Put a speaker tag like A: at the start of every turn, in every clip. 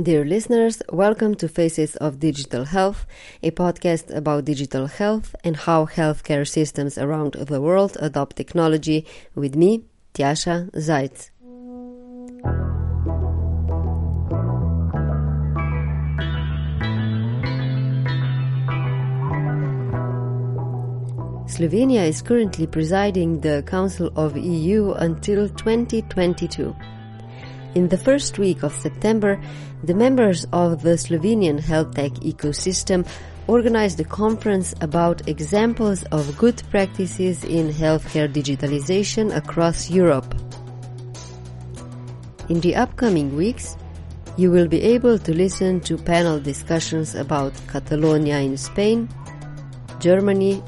A: Dear listeners, welcome to Faces of Digital Health, a podcast about digital health and how healthcare systems around the world adopt technology with me, Tjasa Zajc. Slovenia is currently presiding the Council of EU until 2022. In the first week of September, the members of the Slovenian health tech ecosystem organized a conference about examples of good practices in healthcare digitalization across Europe. In the upcoming weeks, you will be able to listen to panel discussions about Catalonia in Spain, Germany,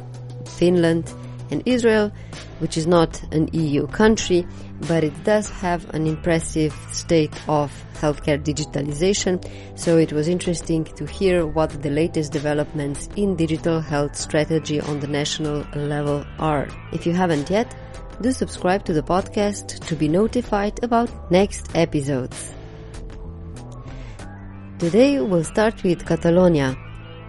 A: Finland, and Israel, which is not an EU country, but it does have an impressive state of healthcare digitalization. So it was interesting to hear what the latest developments in digital health strategy on the national level are. If you haven't yet, do subscribe to the podcast to be notified about next episodes. Today we'll start with Catalonia.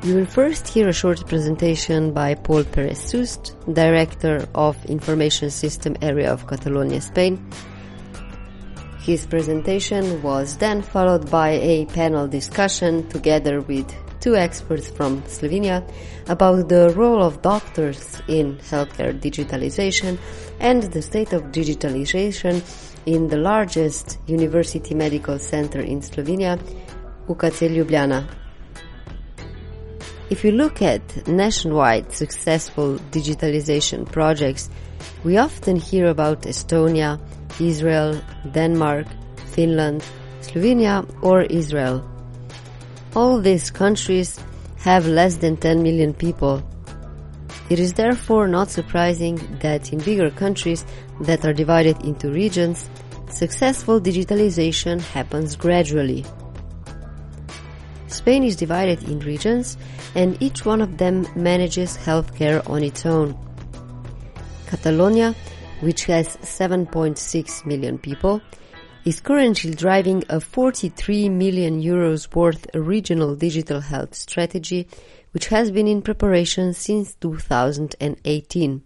A: You will first hear a short presentation by Pol Perez Sust, Director of Information System Area of Catalonia, Spain. His presentation was then followed by a panel discussion together with two experts from Slovenia about the role of doctors in healthcare digitalization and the state of digitalization in the largest university medical center in Slovenia, UKC Ljubljana. If you look at nationwide successful digitalization projects, we often hear about Estonia, Israel, Denmark, Finland, Slovenia, or Israel. All these countries have less than 10 million people. It is therefore not surprising that in bigger countries that are divided into regions, successful digitalization happens gradually. Spain is divided in regions and each one of them manages healthcare on its own. Catalonia, which has 7.6 million people, is currently driving a 43 million euros worth regional digital health strategy, which has been in preparation since 2018.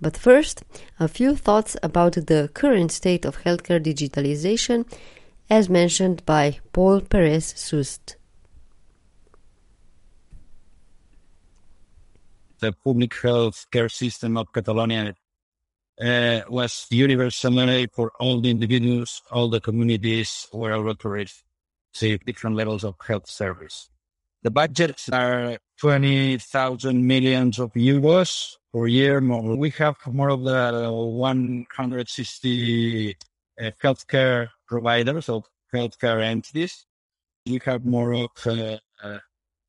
A: But first, a few thoughts about the current state of healthcare digitalization, as mentioned by Pol Perez Sust.
B: the public health care system of Catalonia uh, was universally for all the individuals, all the communities where operate see different levels of health service. The budgets are 20,000 millions of euros per year. More. We have more of the 160 uh, healthcare providers or healthcare entities. You have more of uh, uh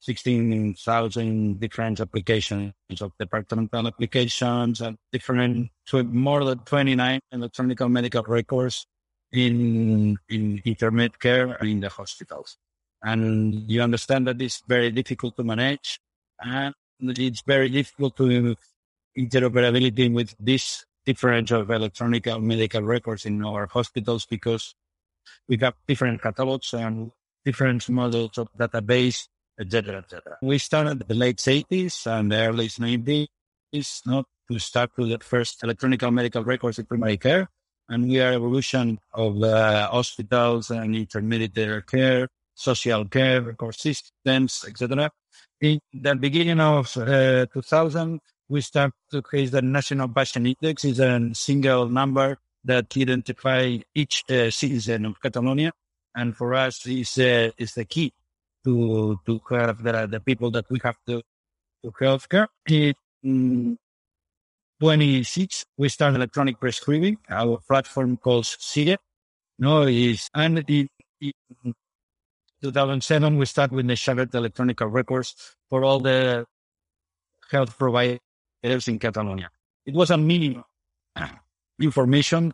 B: 16,000 different applications of departmental applications and different, more than 29 electronic medical records in, in intermediate care in the hospitals. And you understand that it's very difficult to manage and it's very difficult to interoperability with this different of electronic medical records in our hospitals because we have different catalogs and different models of database etc., etc. We started in the late 80s and the early 90s, not to start with the first electronic medical records in primary care. And we are evolution of the hospitals and intermediate care, social care, record systems, etc. In the beginning of uh, 2000, we start to create the National Patient Index. is a single number that identify each uh, citizen of Catalonia. And for us, is uh, is the key to to have the, the people that we have to to healthcare. In 26, we start electronic prescribing. Our platform called SIGE. No, is and in, in 2007 we start with the shared electronic records for all the health providers in Catalonia. It was a minimum information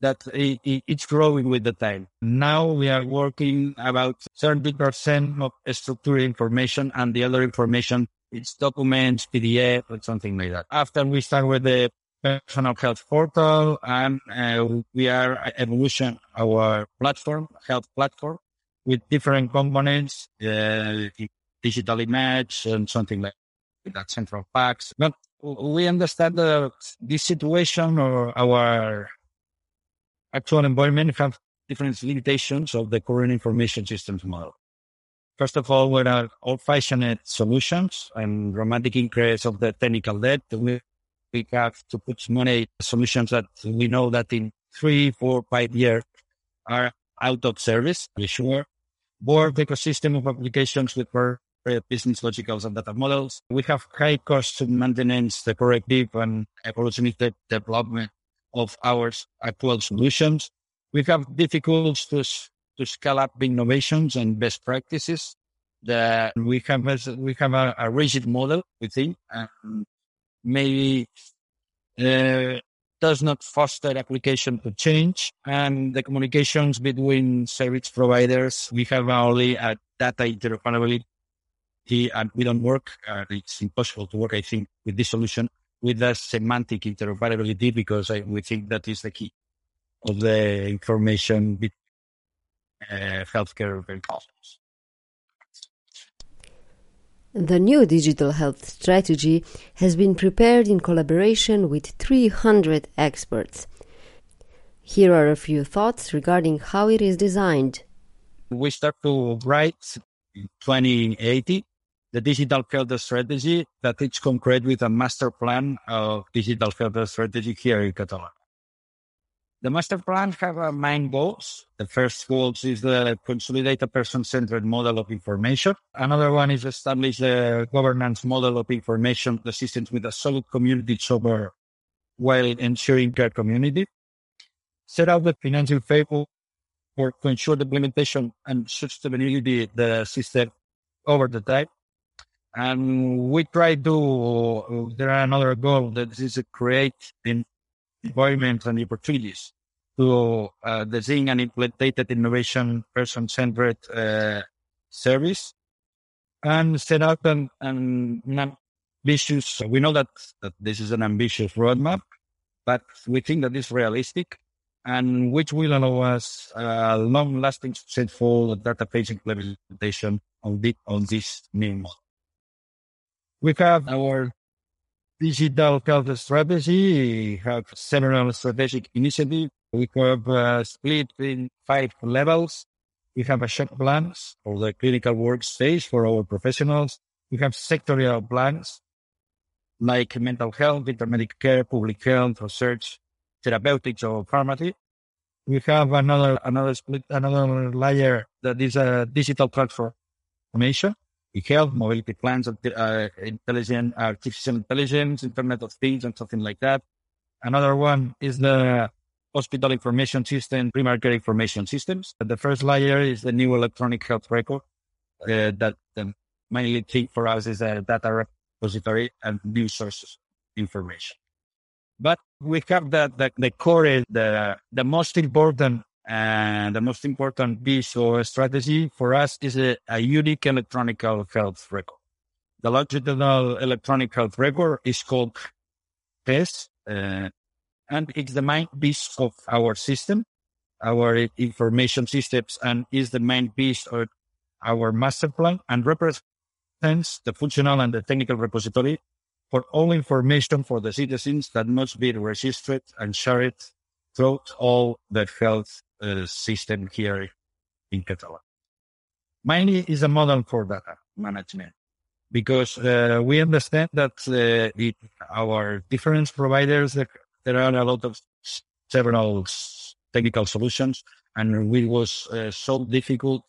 B: that it, it, it's growing with the time. Now we are working about 70% of structured information and the other information, it's documents, PDF or something like that. After we start with the personal health portal and uh, we are evolution our platform, health platform. with different components, uh, digital image and something like that, central PACS. We understand that this situation or our actual environment have different limitations of the current information systems model. First of all, we are old-fashioned solutions and romantic increase of the technical debt. We, we have to put money solutions that we know that in three, four, five years are out of service. We sure board ecosystem of applications with business logicals and data models. We have high costs of maintenance, the corrective and evolutionary development of our actual solutions. We have difficulties to, to scale up innovations and best practices. That we have we have a, a rigid model, we think, and maybe uh, does not foster application to change. And the communications between service providers, we have only a data interoperability and we don't work. Uh, it's impossible to work, I think, with this solution with the semantic interoperability because I, we think that is the key of the information between uh, healthcare organizations.
A: The new digital health strategy has been prepared in collaboration with 300 experts. Here are a few thoughts regarding how it is designed.
B: We start to write in 2080 the digital health strategy that is concrete with a master plan of digital health strategy here in Catalonia. The master plan have a main goals. The first goals is the consolidate a person-centered model of information. Another one is establish the governance model of information, the systems with a solid community software while ensuring care community. Set up the financial framework for to ensure the implementation and sustainability the system over the time. And we try to, there are another goal that is to create environments and opportunities to uh, design and implemented innovation person-centered uh, service and set up an, an, ambitious, we know that, that this is an ambitious roadmap, but we think that it's realistic and which will allow us a long-lasting, successful database implementation on, the, on this new model. We have our digital health strategy. We have several strategic initiatives. We have uh, split in five levels. We have a check plans for the clinical work stage for our professionals. We have sectorial plans like mental health, intermediate care, public health, research, therapeutics, or pharmacy. We have another another split another layer that is a digital platform transformation health, mobility plans, uh, intelligent, artificial intelligence, Internet of Things, and something like that. Another one is the hospital information system, care information systems. The first layer is the new electronic health record uh, that the mainly thing for us is a data repository and new sources information. But we have the, the, the core, the, the most important and the most important piece of strategy for us is a, a unique electronic health record. The longitudinal electronic health record is called PES, uh, and it's the main piece of our system, our information systems, and is the main piece of our master plan and represents the functional and the technical repository for all information for the citizens that must be registered and shared throughout all the health uh, system here in Catalan. Mainly is a model for data management because uh, we understand that uh, it, our different providers, there are a lot of several technical solutions and it was uh, so difficult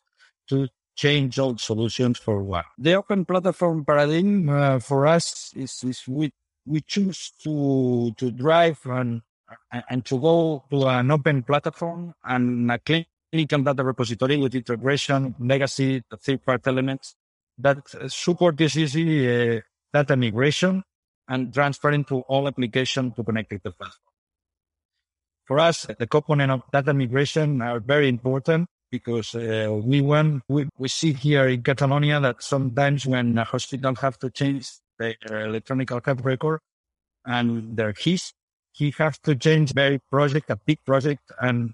B: to change all solutions for one. The open platform paradigm uh, for us is, is we, we choose to, to drive and and to go to an open platform and a clinical data repository with integration, legacy, third-party elements that support this easy uh, data migration and transferring to all applications to connect to the platform. For us, the component of data migration are very important because uh, we want, we, we see here in Catalonia that sometimes when a hospital have to change their electronic health record and their HIS, he has to change very project, a big project, and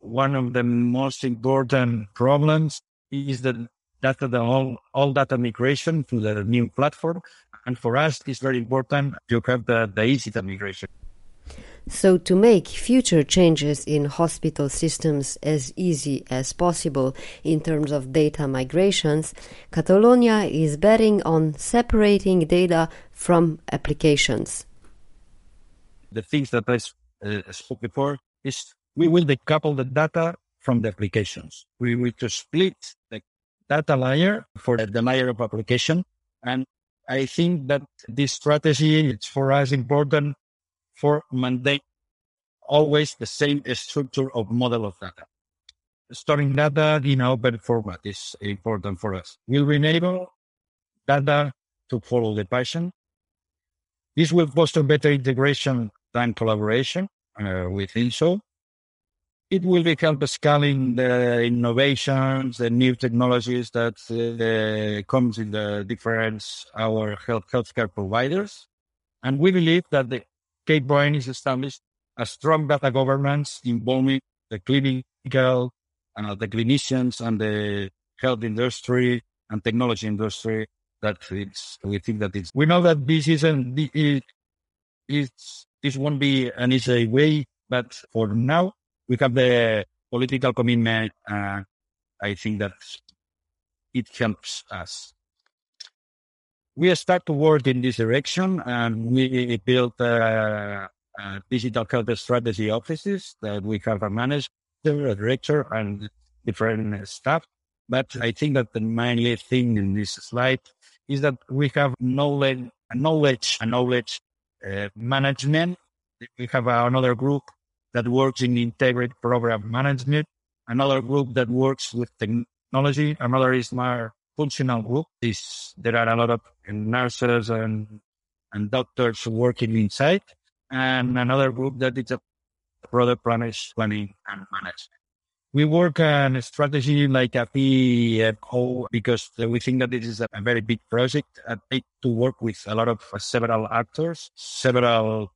B: one of the most important problems is the data, the all, all data migration to the new platform. And for us, it's very important to have the, the easy data migration.
A: So, to make future changes in hospital systems as easy as possible in terms of data migrations, Catalonia is betting on separating data from applications.
B: The things that I uh, spoke before is we will decouple the data from the applications. We will to split the data layer for the layer of application. And I think that this strategy is for us important for maintain always the same structure of model of data. Storing data in open format is important for us. We'll enable data to follow the patient. This will foster better integration and collaboration uh, with INSO. It will be help scaling the innovations, the new technologies that uh, comes in the different our health healthcare providers. And we believe that the K-Point is established a strong data governance involving the clinical, uh, the clinicians and the health industry and technology industry that it's, we think that it's, we know that this isn't, it, it's, this won't be an easy way, but for now we have the political commitment. Uh, I think that it helps us. We start to work in this direction and we built uh, uh, digital health strategy offices that we have a manager, a director, and different staff. But I think that the main thing in this slide is that we have knowledge, knowledge, knowledge uh, management. We have another group that works in integrated program management, another group that works with technology, another is more functional group. Is there are a lot of nurses and and doctors working inside and another group that is a product planning and management. We work on a strategy like a PMO because we think that this is a very big project. To work with a lot of uh, several actors, several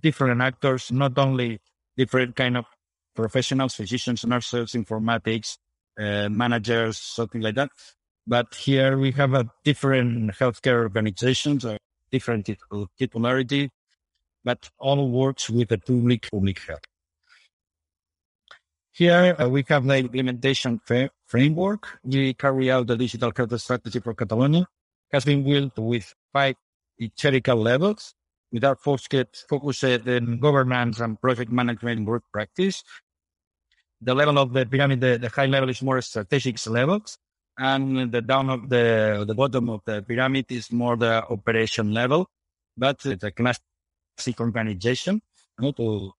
B: different actors, not only different kind of professionals, physicians, nurses, informatics, uh, managers, something like that. But here we have a different healthcare organizations, a different titularity, but all works with the public public health. Here uh, we have the implementation fa- framework. We carry out the digital health strategy for Catalonia. Has been built with five hierarchical levels with our focus focused in governance and project management work practice. The level of the pyramid, the, the high level is more strategic levels, and the down of the the bottom of the pyramid is more the operation level. But the class seek organization you know, to,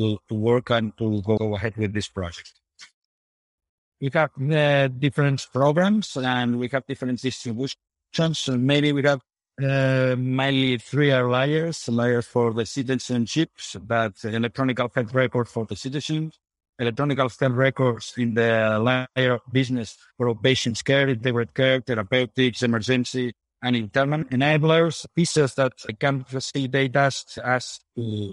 B: to, to work and to go ahead with this project. We have uh, different programs and we have different distributions. So maybe we have uh, mainly three layers, layers for the citizenships, but electronic health record for the citizens, electronic health records in the layer of business for patients care, integrated care, therapeutics, emergency, and internal enablers, pieces that can facilitate us, us to,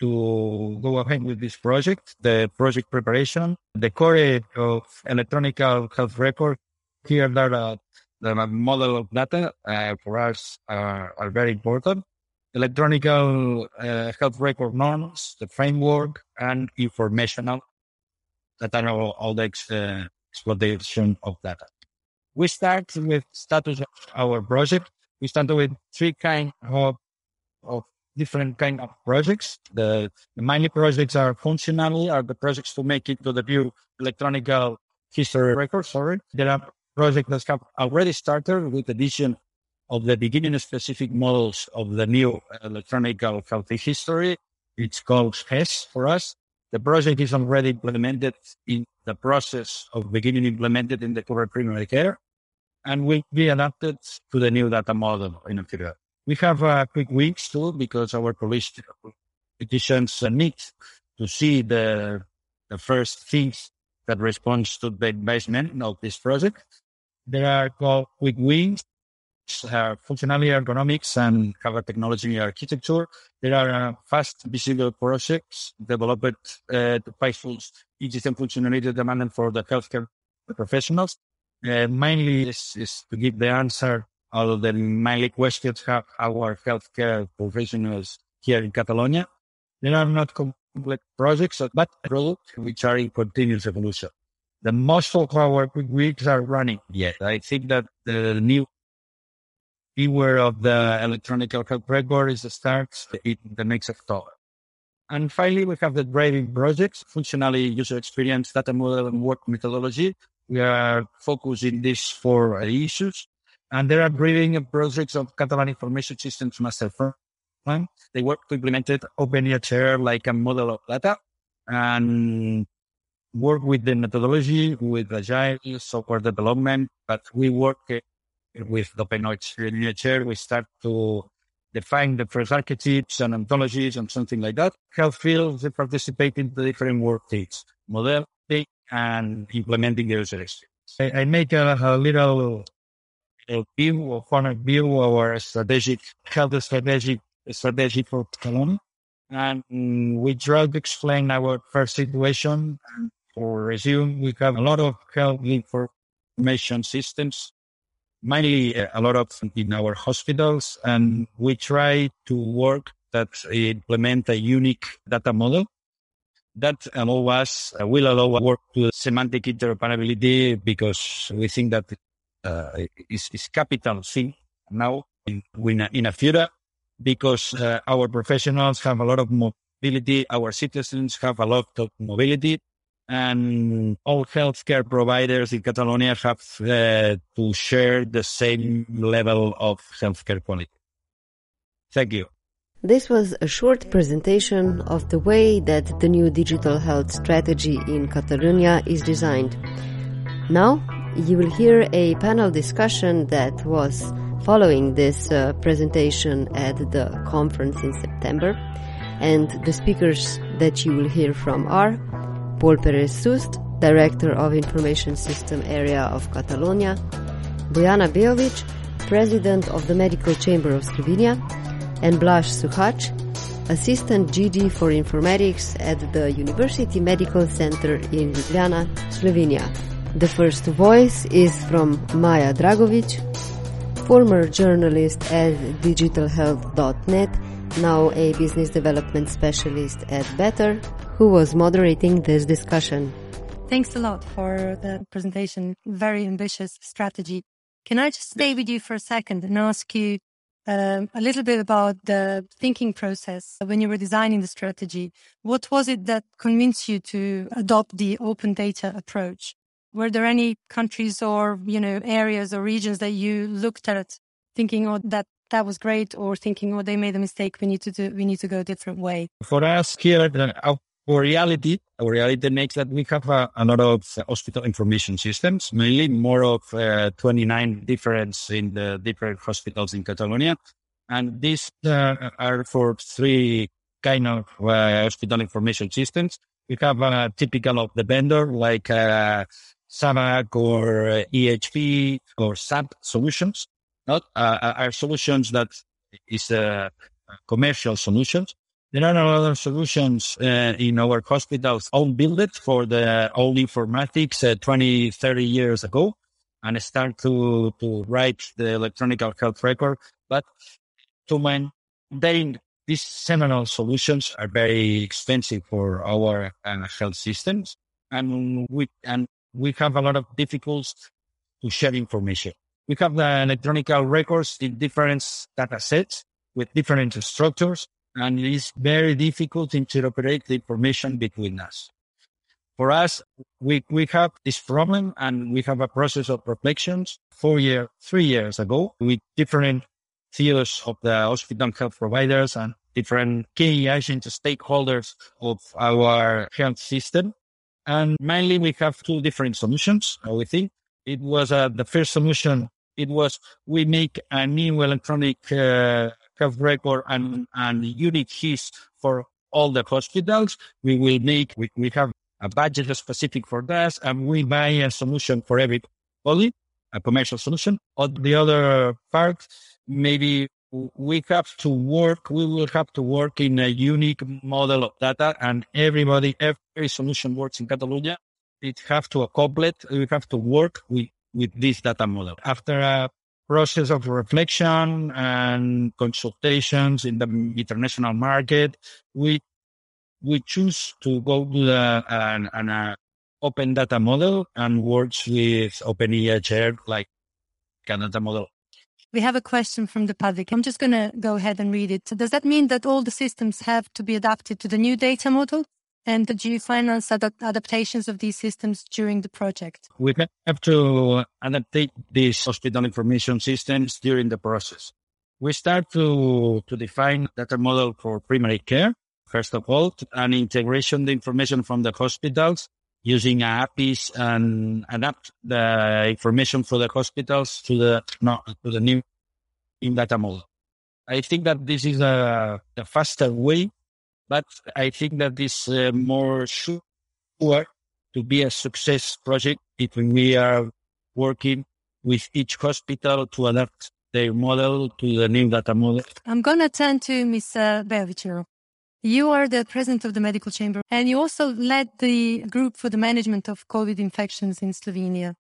B: to go ahead with this project, the project preparation, the core of electronic health record. Here, that uh, the model of data uh, for us are, are very important. Electronic uh, health record norms, the framework, and informational that are all, all the uh, exploitation of data. We start with status of our project. We start with three kind of, of different kind of projects. The, the mainly projects are functionally are the projects to make it to the view electronic history record. Sorry, there are projects that have already started with addition of the beginning specific models of the new electronic health history. It's called HES for us. The project is already implemented in the process of beginning implemented in the current primary care and will be adapted to the new data model in the future. We have uh, quick weeks too because our politicians need to see the the first things that responds to the investment of this project. There are called quick wins uh, functionality ergonomics and have a technology architecture. There are uh, fast visible projects developed uh, to fulfill existing functionality demanded for the healthcare professionals. Uh, mainly this is to give the answer all the mainly questions have our healthcare professionals here in Catalonia. There are not complex projects, but products which are in continuous evolution. The most of our weeks are running yet. I think that the new beware of the electronic health record is starts in the next October. And finally, we have the driving projects, functionally user experience, data model, and work methodology. We are focusing this four issues. And there are driving projects of Catalan Information Systems Master Plan. They work to implement it OpenEHR like a model of data and work with the methodology, with agile software development, but we work with the OpenEHR. We start to define the first archetypes and ontologies and something like that. Health fields they participate in the different work teams, modeling and implementing the user experience. I, I make a, a little a view or format view of our strategic health strategic strategy for Catalonia. And we try to explain our first situation. For resume, we have a lot of health information systems mainly uh, a lot of in our hospitals, and we try to work that implement a unique data model that allow us uh, will allow us work to semantic interoperability because we think that uh, is, is capital thing now in, in a future because uh, our professionals have a lot of mobility, our citizens have a lot of mobility, and all healthcare providers in Catalonia have uh, to share the same level of healthcare quality. Thank you.
A: This was a short presentation of the way that the new digital health strategy in Catalonia is designed. Now, you will hear a panel discussion that was following this uh, presentation at the conference in September. And the speakers that you will hear from are Pol Perez Sust, Director of Information System Area of Catalonia, Bojana Beović, President of the Medical Chamber of Slovenia, and Blaž Suhač, Assistant GD for Informatics at the University Medical Center in Ljubljana, Slovenia. The first voice is from Maja Dragovic, former journalist at digitalhealth.net, now a business development specialist at Better, who was moderating this discussion.
C: Thanks a lot for the presentation. Very ambitious strategy. Can I just stay with you for a second and ask you um, a little bit about the thinking process when you were designing the strategy? What was it that convinced you to adopt the open data approach? Were there any countries or you know areas or regions that you looked at thinking, "Oh, that that was great," or thinking, "Oh, they made a mistake. We need to do. We need to go a different way."
B: For us here, our reality, our reality makes that we have a, a lot of hospital information systems, mainly more of uh, 29 different in the different hospitals in Catalonia. And these uh, are for three kind of uh, hospital information systems. We have a typical of the vendor like uh, SAMAC or EHP or SAP solutions. Not uh, uh, are solutions that is uh, commercial solutions there are other solutions uh, in our hospitals all built for the old informatics uh, 20, 30 years ago and start to, to write the electronic health record. But to maintain these seminal solutions are very expensive for our uh, health systems. And we, and we have a lot of difficulties to share information. We have the electronic records in different data sets with different structures and it is very difficult to interoperate the information between us. For us, we, we have this problem and we have a process of reflections four year, three years ago with different tiers of the hospital health providers and different key agent stakeholders of our health system. And mainly we have two different solutions. We think it was uh, the first solution. It was we make a new electronic uh, health record and, and unique keys for all the hospitals. We will make, we, we have a budget specific for that and we buy a solution for everybody. a commercial solution. On the other part, maybe we have to work, we will have to work in a unique model of data and everybody, every solution works in Catalonia. It have to accomplish, we have to work with, with this data model. After a process of reflection and consultations in the international market, we, we choose to go to the, an, an uh, open data model and works with open OpenEHR like a data model
C: we have a question from the public. I'm just going to go ahead and read it. So does that mean that all the systems have to be adapted to the new data model? And do you finance ad- adaptations of these systems during the project?
B: We have to adapt these hospital information systems during the process. We start to, to define data model for primary care. First of all, an integration the information from the hospitals using APIs and adapt the information for the hospitals to the no, to the new in data model. I think that this is a, a faster way, but I think that this uh, more sure to be a success project if we are working with each hospital to adapt their model to the new data model.
C: I'm going to turn to Mr. Bevicero. You are the president of the medical chamber and you also led the group for the management of COVID infections in Slovenia.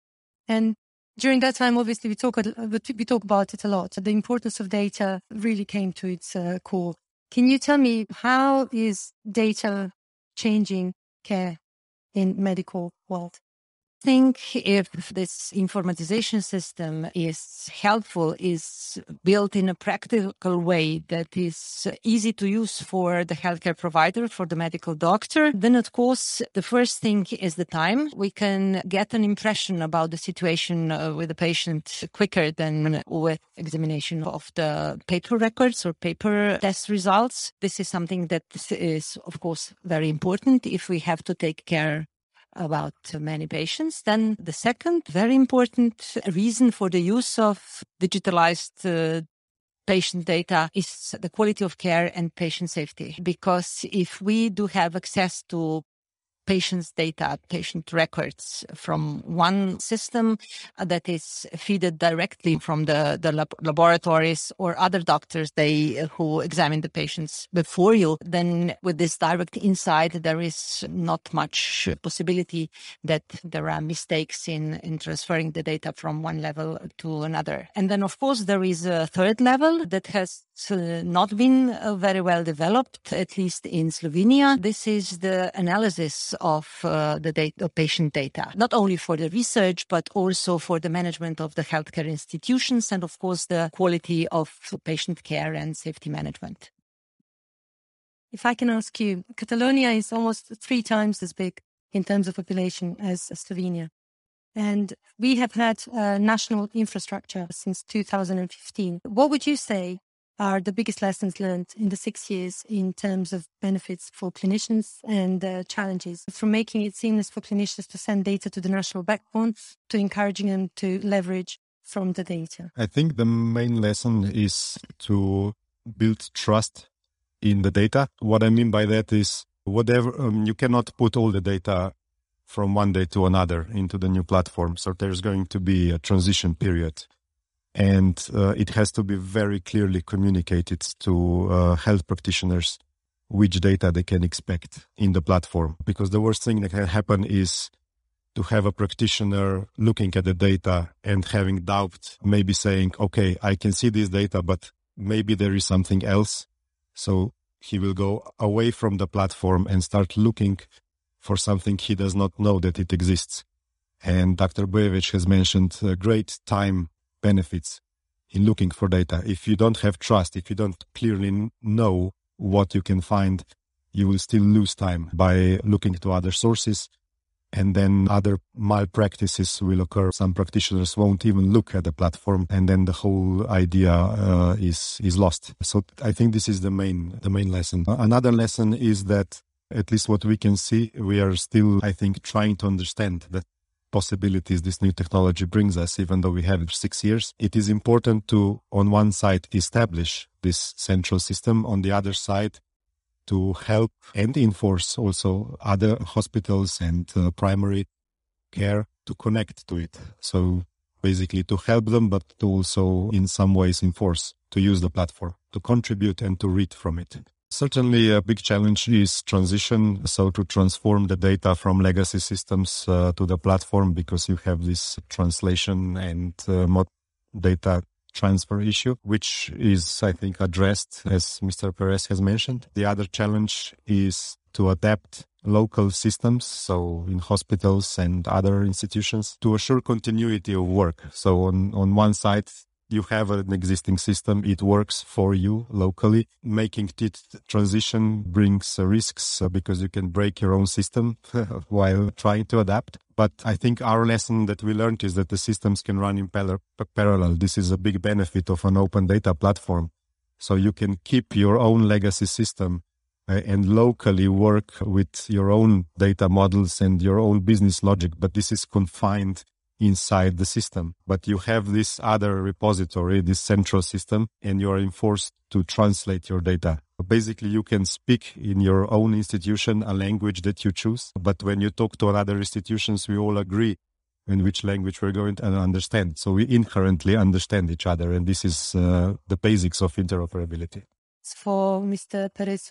C: And during that time, obviously, we talk, we talk about it a lot. The importance of data really came to its uh, core. Can you tell me how is data changing care in medical world?
D: Think if this informatization system is helpful, is built in a practical way that is easy to use for the healthcare provider, for the medical doctor, then of course the first thing is the time. We can get an impression about the situation uh, with the patient quicker than with examination of the paper records or paper test results. This is something that is of course very important if we have to take care about many patients. Then the second very important reason for the use of digitalized uh, patient data is the quality of care and patient safety. Because if we do have access to patient's data, patient records from one system that is fed directly from the, the lab- laboratories or other doctors they who examine the patients before you. Then with this direct insight, there is not much possibility that there are mistakes in, in transferring the data from one level to another. And then of course there is a third level that has uh, not been uh, very well developed, at least in Slovenia. This is the analysis of uh, the data, patient data, not only for the research, but also for the management of the healthcare institutions and, of course, the quality of patient care and safety management.
C: If I can ask you, Catalonia is almost three times as big in terms of population as Slovenia. And we have had a national infrastructure since 2015. What would you say are the biggest lessons learned in the six years in terms of benefits for clinicians and uh, challenges from making it seamless for clinicians to send data to the national backbone to encouraging them to leverage from the data?
E: I think the main lesson is to build trust in the data. What I mean by that is whatever um, you cannot put all the data from one day to another into the new platform. So there's going to be a transition period and uh, it has to be very clearly communicated to uh, health practitioners which data they can expect in the platform. Because the worst thing that can happen is to have a practitioner looking at the data and having doubt maybe saying okay i can see this data but maybe there is something else. So he will go away from the platform and start looking for something he does not know that it exists. And dr. Beović has mentioned a great time benefits in looking for data. If you don't have trust, if you don't clearly know what you can find, you will still lose time by looking to other sources. And then other malpractices will occur. Some practitioners won't even look at the platform, and then the whole idea uh, is is lost. So I think this is the main the main lesson. Another lesson is that at least what we can see, we are still, I think, trying to understand that possibilities this new technology brings us, even though we have six years. It is important to, on one side, establish this central system. On the other side, to help and enforce also other hospitals and uh, primary care to connect to it. So basically to help them, but to also in some ways enforce to use the platform, to contribute and to read from it. Certainly a big challenge is transition. So to transform the data from legacy systems uh, to the platform because you have this translation and uh, data transfer issue, which is, I think, addressed as Mr. Perez has mentioned. The other challenge is to adapt local systems, so in hospitals and other institutions, to assure continuity of work. So on, on one side, you have an existing system, it works for you locally. Making it transition brings risks uh, because you can break your own system while trying to adapt. But I think our lesson that we learned is that the systems can run in parallel. This is a big benefit of an open data platform. So you can keep your own legacy system uh, and locally work with your own data models and your own business logic, but this is confined inside the system. But you have this other repository, this central system, and you are enforced to translate your data. Basically, you can speak in your own institution a language that you choose. But when you talk to other institutions, we all agree in which language we're going to understand. So we inherently understand each other. And this is uh, the basics of interoperability.
C: For Mr. Perez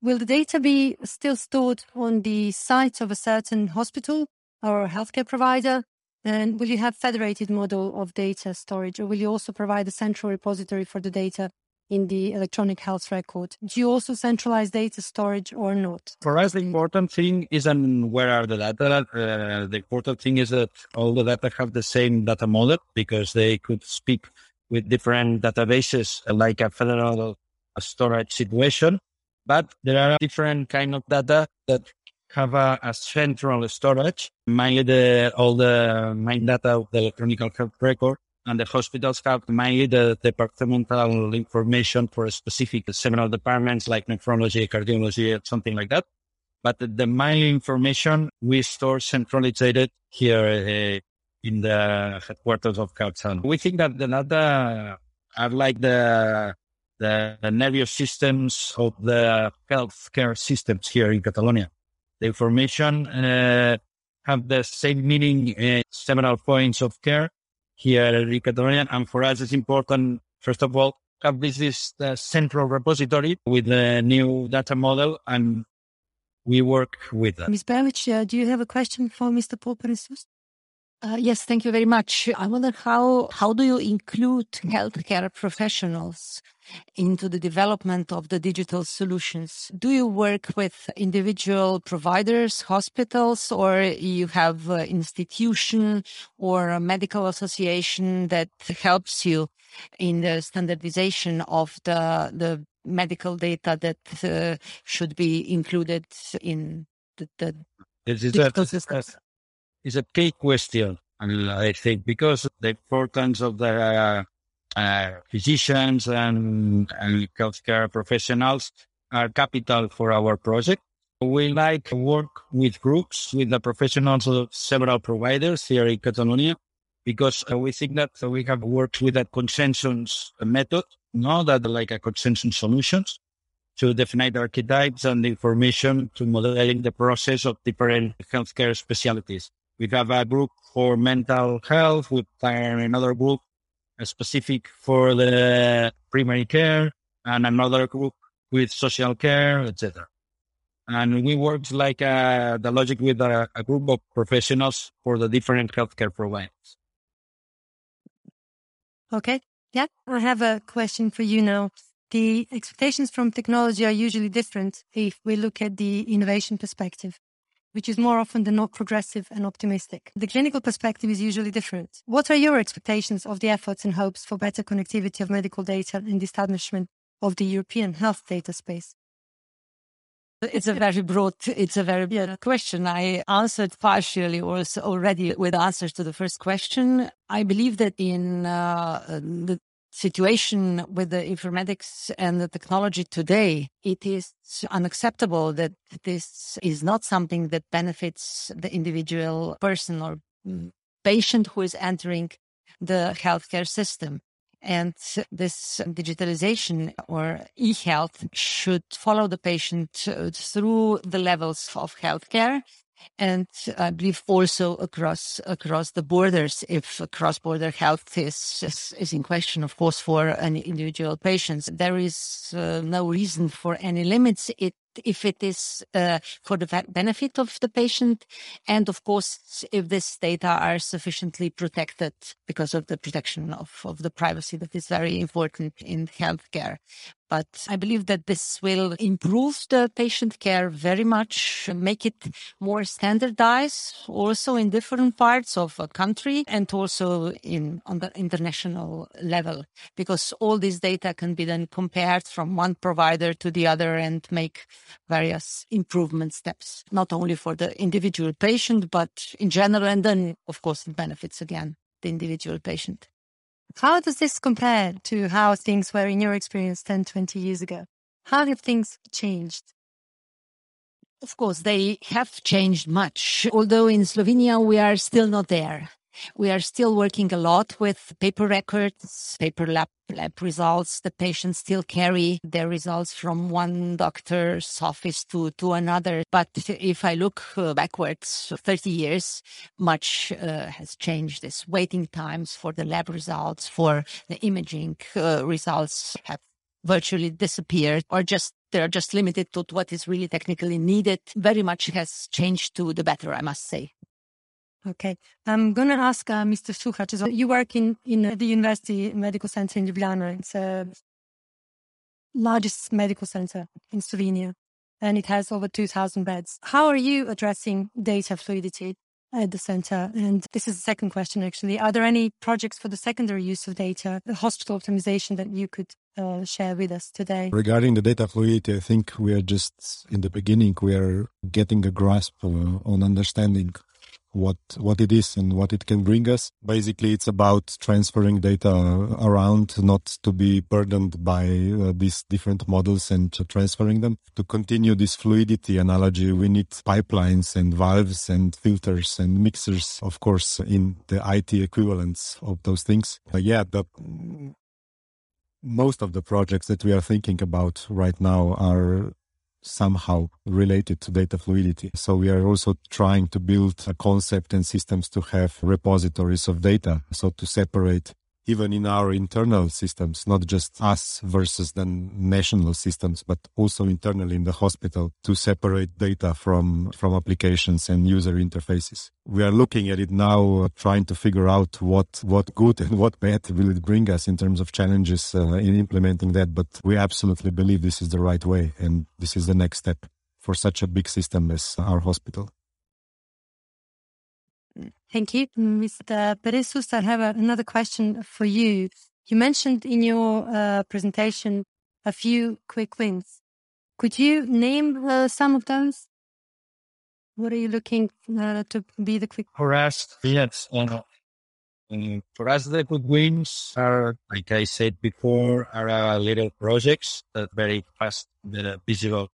C: Will the data be still stored on the site of a certain hospital or healthcare provider? And will you have federated model of data storage or will you also provide a central repository for the data in the electronic health record? Do you also centralize data storage or not?
B: For us, the important thing isn't where are the data. Uh, the important thing is that all the data have the same data model because they could speak with different databases like a federal storage situation but there are different kind of data that have a, a central storage, mainly the, all the main data of the electronic health record. And the hospitals have mainly the departmental information for specific several departments like nephrology, cardiology, something like that. But the, the main information we store centralized here uh, in the headquarters of CatSalut. We think that the data are like the the, the nervous systems of the healthcare systems here in Catalonia. The information uh, have the same meaning in several points of care here in Catalonia. And for us, it's important, first of all, have this is the central repository with the new data model and we work with that.
C: Ms. Beović, uh, do you have a question for Mr. Pol
D: uh, yes, thank you very much. I wonder how how do you include healthcare professionals into the development of the digital solutions? Do you work with individual providers, hospitals, or you have an institution or a medical association that helps you in the standardization of the the medical data that uh, should be included in the, the digital systems?
B: Is a key question. And I think because the importance of the uh, uh, physicians and, and healthcare professionals are capital for our project. We like work with groups, with the professionals of several providers here in Catalonia, because we think that we have worked with a consensus method, not that like a consensus solutions to define archetypes and information to modeling the process of different healthcare specialties. We have a group for mental health We with another group specific for the primary care and another group with social care, etc. And we work like uh, the logic with a, a group of professionals for the different healthcare providers.
C: Okay. Yeah. I have a question for you now. The expectations from technology are usually different if we look at the innovation perspective which is more often than not progressive and optimistic. The clinical perspective is usually different. What are your expectations of the efforts and hopes for better connectivity of medical data in the establishment of the European health data space?
D: It's a very broad, it's a very broad question. I answered partially or already with answers to the first question. I believe that in uh, the situation with the informatics and the technology today, it is unacceptable that this is not something that benefits the individual person or mm-hmm. patient who is entering the healthcare system. And this digitalization or e-health should follow the patient uh, through the levels of healthcare and I believe also across across the borders. If cross border health is, is, is in question, of course, for an individual patients, there is uh, no reason for any limits. It if it is uh, for the benefit of the patient, and of course, if this data are sufficiently protected because of the protection of, of the privacy that is very important in healthcare. But I believe that this will improve the patient care very much, make it more standardized also in different parts of a country and also in on the international level, because all this data can be then compared from one provider to the other and make various improvement steps, not only for the individual patient, but in general. And then, of course, it benefits again the individual patient.
C: How does this compare to how things were in your experience 10, 20 years ago? How have things changed?
D: Of course, they have changed much. Although in Slovenia, we are still not there. We are still working a lot with paper records, paper lab, lab results. The patients still carry their results from one doctor's office to, to another. But if I look uh, backwards 30 years, much uh, has changed. This waiting times for the lab results, for the imaging uh, results have virtually disappeared or just they're just limited to what is really technically needed. Very much has changed to the better, I must say.
C: Okay. I'm going to ask uh, Mr. Suchac. You work in, in the University Medical Center in Ljubljana. It's the largest medical center in Slovenia, and it has over 2,000 beds. How are you addressing data fluidity at the center? And this is the second question, actually. Are there any projects for the secondary use of data, the hospital optimization that you could uh, share with us today?
E: Regarding the data fluidity, I think we are just in the beginning. We are getting a grasp uh, on understanding what what it is and what it can bring us. Basically, it's about transferring data around, not to be burdened by uh, these different models and transferring them. To continue this fluidity analogy, we need pipelines and valves and filters and mixers, of course, in the IT equivalents of those things. Uh, yeah, the most of the projects that we are thinking about right now are somehow related to data fluidity. So we are also trying to build a concept and systems to have repositories of data. So to separate even in our internal systems, not just us versus the national systems, but also internally in the hospital to separate data from, from applications and user interfaces. We are looking at it now, uh, trying to figure out what, what good and what bad will it bring us in terms of challenges uh, in implementing that. But we absolutely believe this is the right way. And this is the next step for such a big system as our hospital.
C: Thank you. Mr. Perez Sust, I have another question for you. You mentioned in your uh, presentation a few quick wins. Could you name uh, some of those? What are you looking uh, to be the quick?
B: For us, yes. Uh, for us, the quick wins are, like I said before, are uh, little projects that very fast, that visible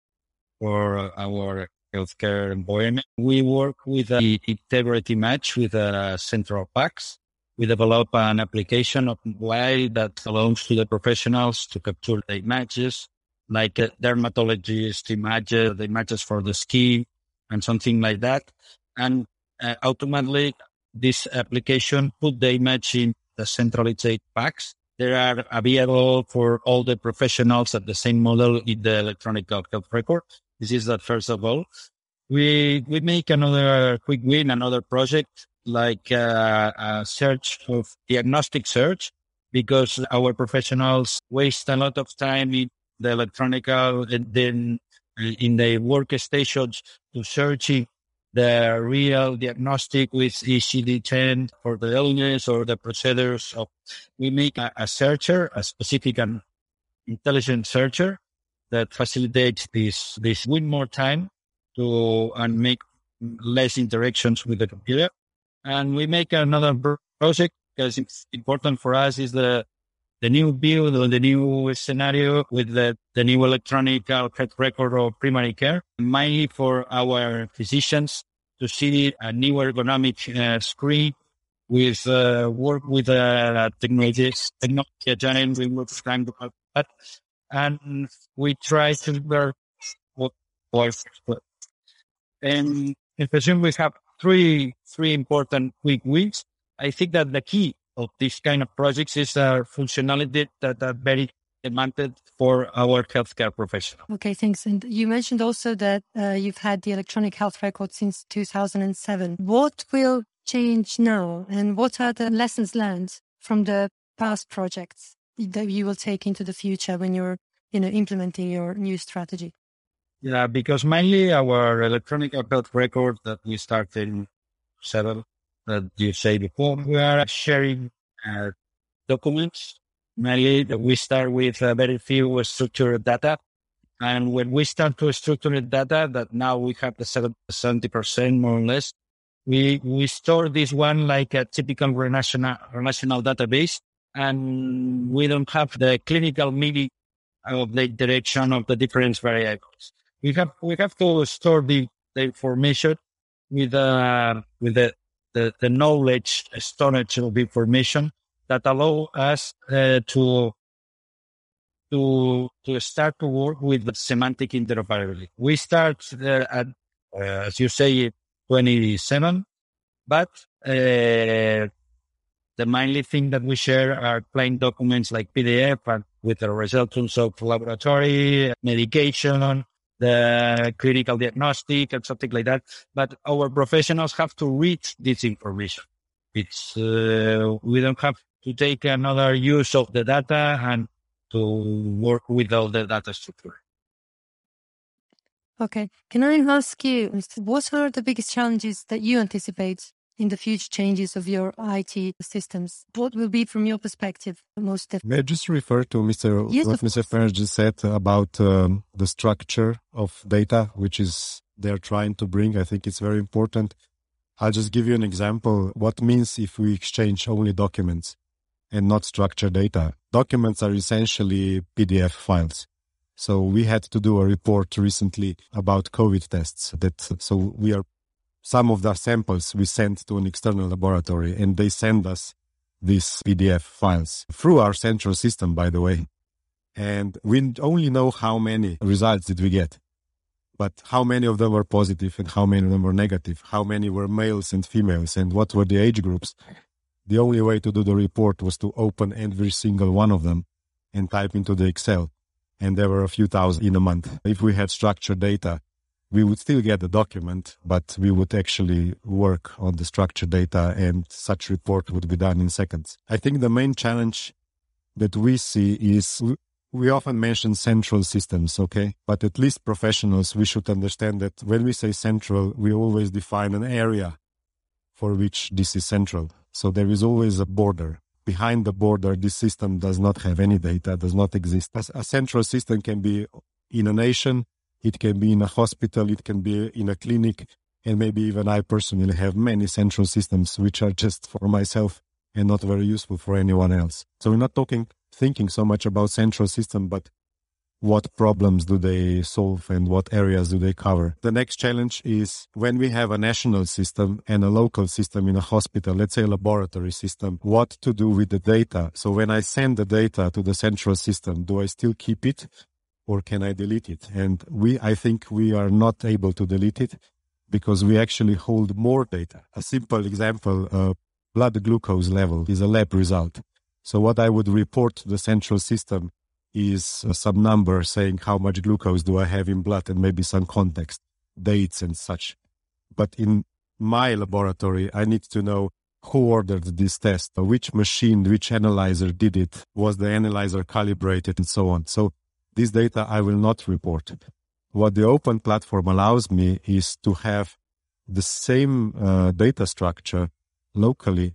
B: for our healthcare environment. We work with the integrity match with a central PACS. We develop an application of way that allows to the professionals to capture the images, like a dermatologist images, the images for the skin and something like that. And uh, ultimately, this application put the image in the centralized PACS They are available for all the professionals at the same model in the electronic health record. This is that first of all. We, we make another quick win, another project like uh, a search of diagnostic search because our professionals waste a lot of time in the electronic and then in the workstations to searching the real diagnostic with ICD-10 for the illness or the procedures of, we make a, a searcher, a specific and intelligent searcher that facilitates this, this win more time to, and make less interactions with the computer. And we make another project because it's important for us is the, the new build or the, new scenario with the, the new electronic health record of primary care, mainly for our physicians to see a new ergonomic uh, screen with uh, work with uh, technologies, technology agile, we work trying to help that and we try to learn what works. And in Presume we have three, three important quick wins. I think that the key of this kind of projects is uh, functionality that are very demanded for our healthcare professionals.
C: Okay, thanks. And you mentioned also that uh, you've had the electronic health record since 2007. What will change now, and what are the lessons learned from the past projects that you will take into the future when you're, you know, implementing your new strategy?
B: Yeah, because mainly our electronic health record that we started in seven that you say before, we are sharing uh, documents. Mainly that we start with uh, very few structured data. And when we start to structure data that now we have the 70% more or less, we, we store this one like a typical relational, relational database and we don't have the clinical meaning of the direction of the different variables. We have, we have to store the, the information with, uh, with the the, the knowledge storage of information that allow us uh, to to to start to work with the semantic interoperability. We start uh, at, uh, as you say, 27, but uh, the mainly thing that we share are plain documents like PDF and with the results of laboratory, medication, the clinical diagnostic and something like that. But our professionals have to read this information. It's, uh, we don't have to take another use of the data and to work with all the data structure.
C: Okay. Can I ask you, what are the biggest challenges that you anticipate in the future changes of your IT systems? What will be, from your perspective, most difficult?
E: May I just refer to Mr.
C: Yes,
E: what Mr. Ferenc just said about um, the structure of data, which is they're trying to bring. I think it's very important. I'll just give you an example. What means if we exchange only documents and not structured data? Documents are essentially PDF files. So we had to do a report recently about COVID tests that, so we are some of the samples we sent to an external laboratory and they send us these PDF files through our central system, by the way. And we only know how many results did we get, but how many of them were positive and how many of them were negative, how many were males and females and what were the age groups. The only way to do the report was to open every single one of them and type into the Excel. And there were a few thousand in a month. If we had structured data, we would still get the document, but we would actually work on the structured data and such report would be done in seconds. I think the main challenge that we see is we often mention central systems, okay? But at least professionals, we should understand that when we say central, we always define an area for which this is central. So there is always a border. Behind the border, this system does not have any data, does not exist. A central system can be in a nation, it can be in a hospital, it can be in a clinic, and maybe even I personally have many central systems which are just for myself and not very useful for anyone else. So we're not talking, thinking so much about central system, but what problems do they solve and what areas do they cover? The next challenge is when we have a national system and a local system in a hospital, let's say a laboratory system, what to do with the data. So when I send the data to the central system, do I still keep it or can I delete it? And we, I think we are not able to delete it because we actually hold more data. A simple example, uh, blood glucose level is a lab result. So what I would report to the central system is uh, some number saying how much glucose do I have in blood and maybe some context, dates and such. But in my laboratory, I need to know who ordered this test, which machine, which analyzer did it, was the analyzer calibrated and so on. So this data I will not report. What the open platform allows me is to have the same uh, data structure locally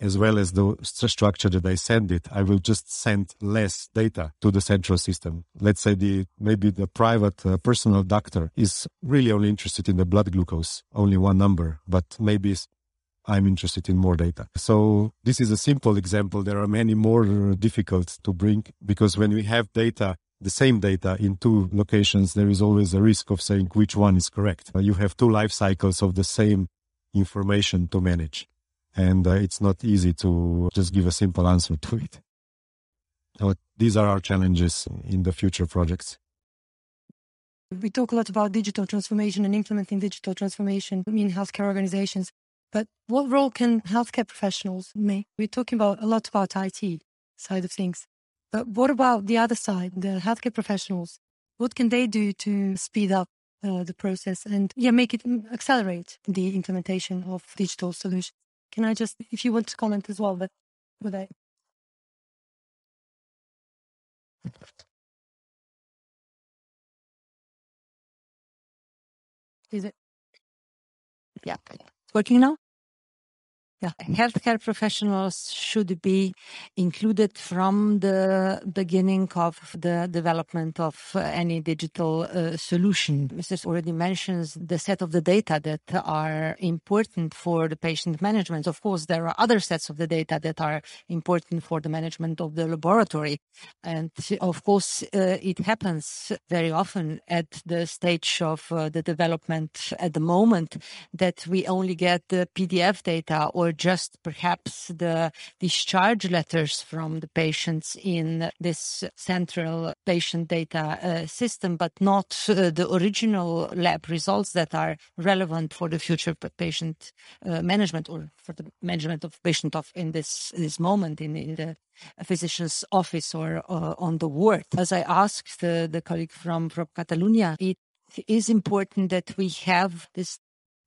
E: as well as the structure that I send it, I will just send less data to the central system. Let's say the maybe the private uh, personal doctor is really only interested in the blood glucose, only one number, but maybe I'm interested in more data. So this is a simple example. There are many more uh, difficult to bring because when we have data the same data in two locations, there is always a risk of saying which one is correct. Uh, you have two life cycles of the same information to manage. And uh, it's not easy to just give a simple answer to it. So these are our challenges in the future projects.
C: We talk a lot about digital transformation and implementing digital transformation in healthcare organizations. But what role can healthcare professionals make? We're talking about a lot about IT side of things. But what about the other side, the healthcare professionals? What can they do to speed up uh, the process and yeah, make it mm, accelerate the implementation of digital solutions? Can I just, if you want to comment as well, but would I? Is it?
D: Yeah. It's working now? Yeah, healthcare professionals should be included from the beginning of the development of any digital uh, solution. Mrs. already mentions the set of the data that are important for the patient management. Of course, there are other sets of the data that are important for the management of the laboratory. And of course, uh, it happens very often at the stage of uh, the development at the moment that we only get the PDF data or just perhaps the discharge letters from the patients in this central patient data uh, system, but not uh, the original lab results that are relevant for the future patient uh, management or for the management of patient of in this this moment in, in the physician's office or uh, on the ward. As I asked the colleague from, from Catalonia, it is important that we have this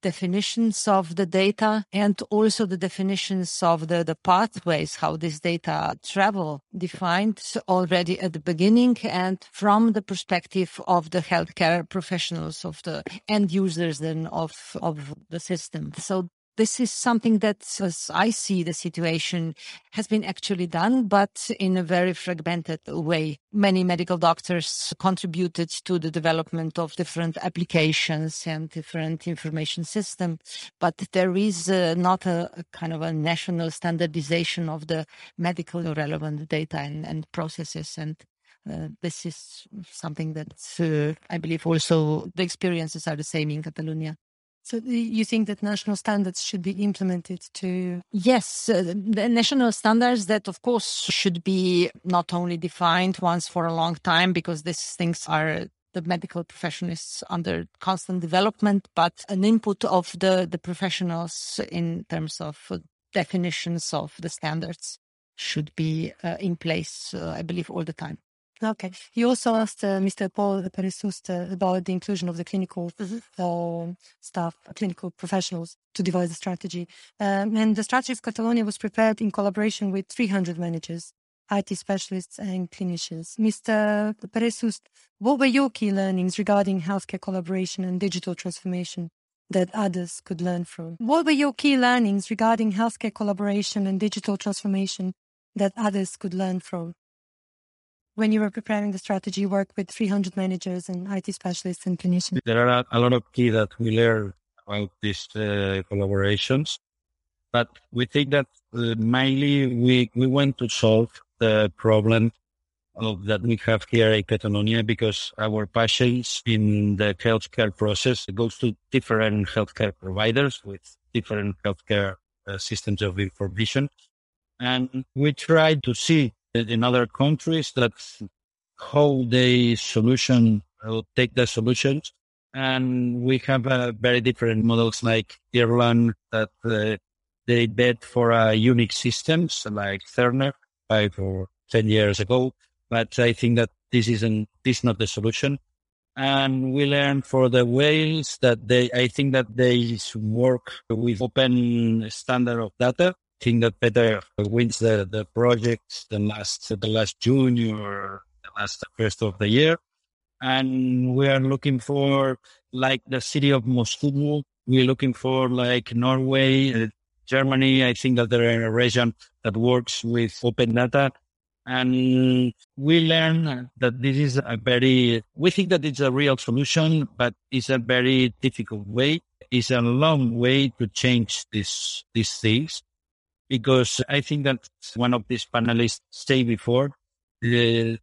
D: definitions of the data and also the definitions of the, the pathways, how this data travel defined already at the beginning and from the perspective of the healthcare professionals of the end users then of, of the system. So this is something that, as I see the situation, has been actually done, but in a very fragmented way. Many medical doctors contributed to the development of different applications and different information systems, but there is uh, not a, a, kind of a national standardization of the medical relevant data and, and processes. And uh, this is something that uh, I believe also the experiences are the same in Catalonia.
C: So you think that national standards should be implemented to?
D: Yes, uh, the national standards that of course should be not only defined once for a long time because these things are the medical profession is under constant development, but an input of the, the professionals in terms of definitions of the standards should be uh, in place, uh, I believe, all the time.
C: Okay. You also asked uh, Mr. Pol Perez Sust uh, about the inclusion of the clinical mm-hmm. uh, staff, clinical professionals to devise a strategy. Um, and the strategy of Catalonia was prepared in collaboration with 300 managers, IT specialists, and clinicians. Mr. Perez Sust, what were your key learnings regarding healthcare collaboration and digital transformation? That others could learn from. What were your key learnings regarding healthcare collaboration and digital transformation that others could learn from? When you were preparing the strategy, you worked with 300 managers and IT specialists and clinicians.
B: There are a lot of key that we learn about these uh, collaborations, but we think that uh, mainly we, we want to solve the problem of, that we have here in Catalonia because our patients in the healthcare process goes to different healthcare providers with different healthcare uh, systems of information. And we try to see in other countries that how they solution uh, take the solutions. And we have uh, very different models like Ireland that uh, they bet for a unique systems like Cerner five or 10 years ago. But I think that this isn't, this is not the solution. And we learn for the Wales that they, I think that they work with open standard of data think that Better wins the, the project the last the last June or the last first of the year. And we are looking for like the city of Moscow. We're looking for like Norway, uh, Germany. I think that there are a region that works with open data. And we learn that this is a very, we think that it's a real solution, but it's a very difficult way. It's a long way to change this, these things because I think that one of these panelists said before, the,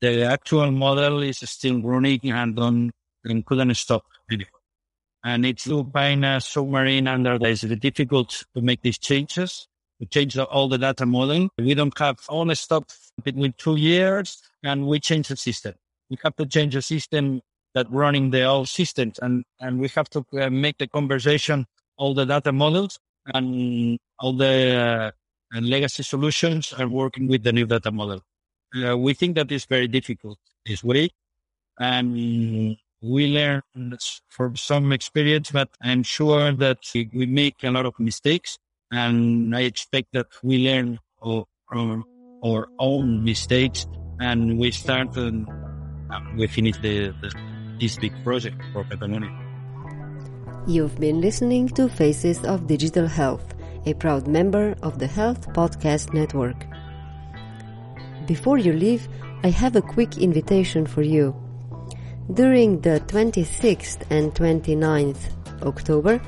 B: the actual model is still running and, on, and couldn't stop anymore. And it's to a submarine under there. It's difficult to make these changes, to change the, all the data model. We don't have the stuff between two years and we change the system. We have to change the system that running the old systems, and and we have to uh, make the conversation all the data models and all the uh, legacy solutions are working with the new data model. Uh, we think that is very difficult this way, and we learn from some experience, but I'm sure that we make a lot of mistakes, and I expect that we learn from our own mistakes, and we start and we finish the, the this big project for Catalonia.
A: You've been listening to Faces of Digital Health, a proud member of the Health Podcast Network. Before you leave, I have a quick invitation for you. During the 26th and 29th October,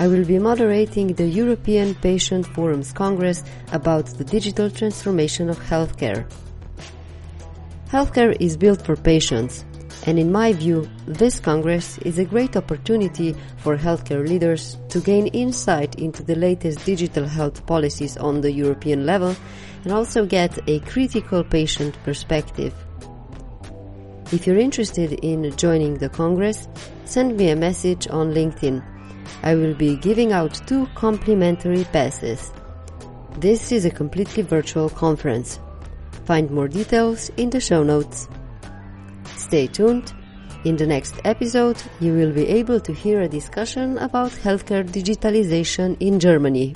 A: I will be moderating the European Patient Forums Congress about the digital transformation of healthcare. Healthcare is built for patients, and in my view, this Congress is a great opportunity for healthcare leaders to gain insight into the latest digital health policies on the European level and also get a critical patient perspective. If you're interested in joining the Congress, send me a message on LinkedIn. I will be giving out two complimentary passes. This is a completely virtual conference. Find more details in the show notes. Stay tuned. In the next episode, you will be able to hear a discussion about healthcare digitalization in Germany.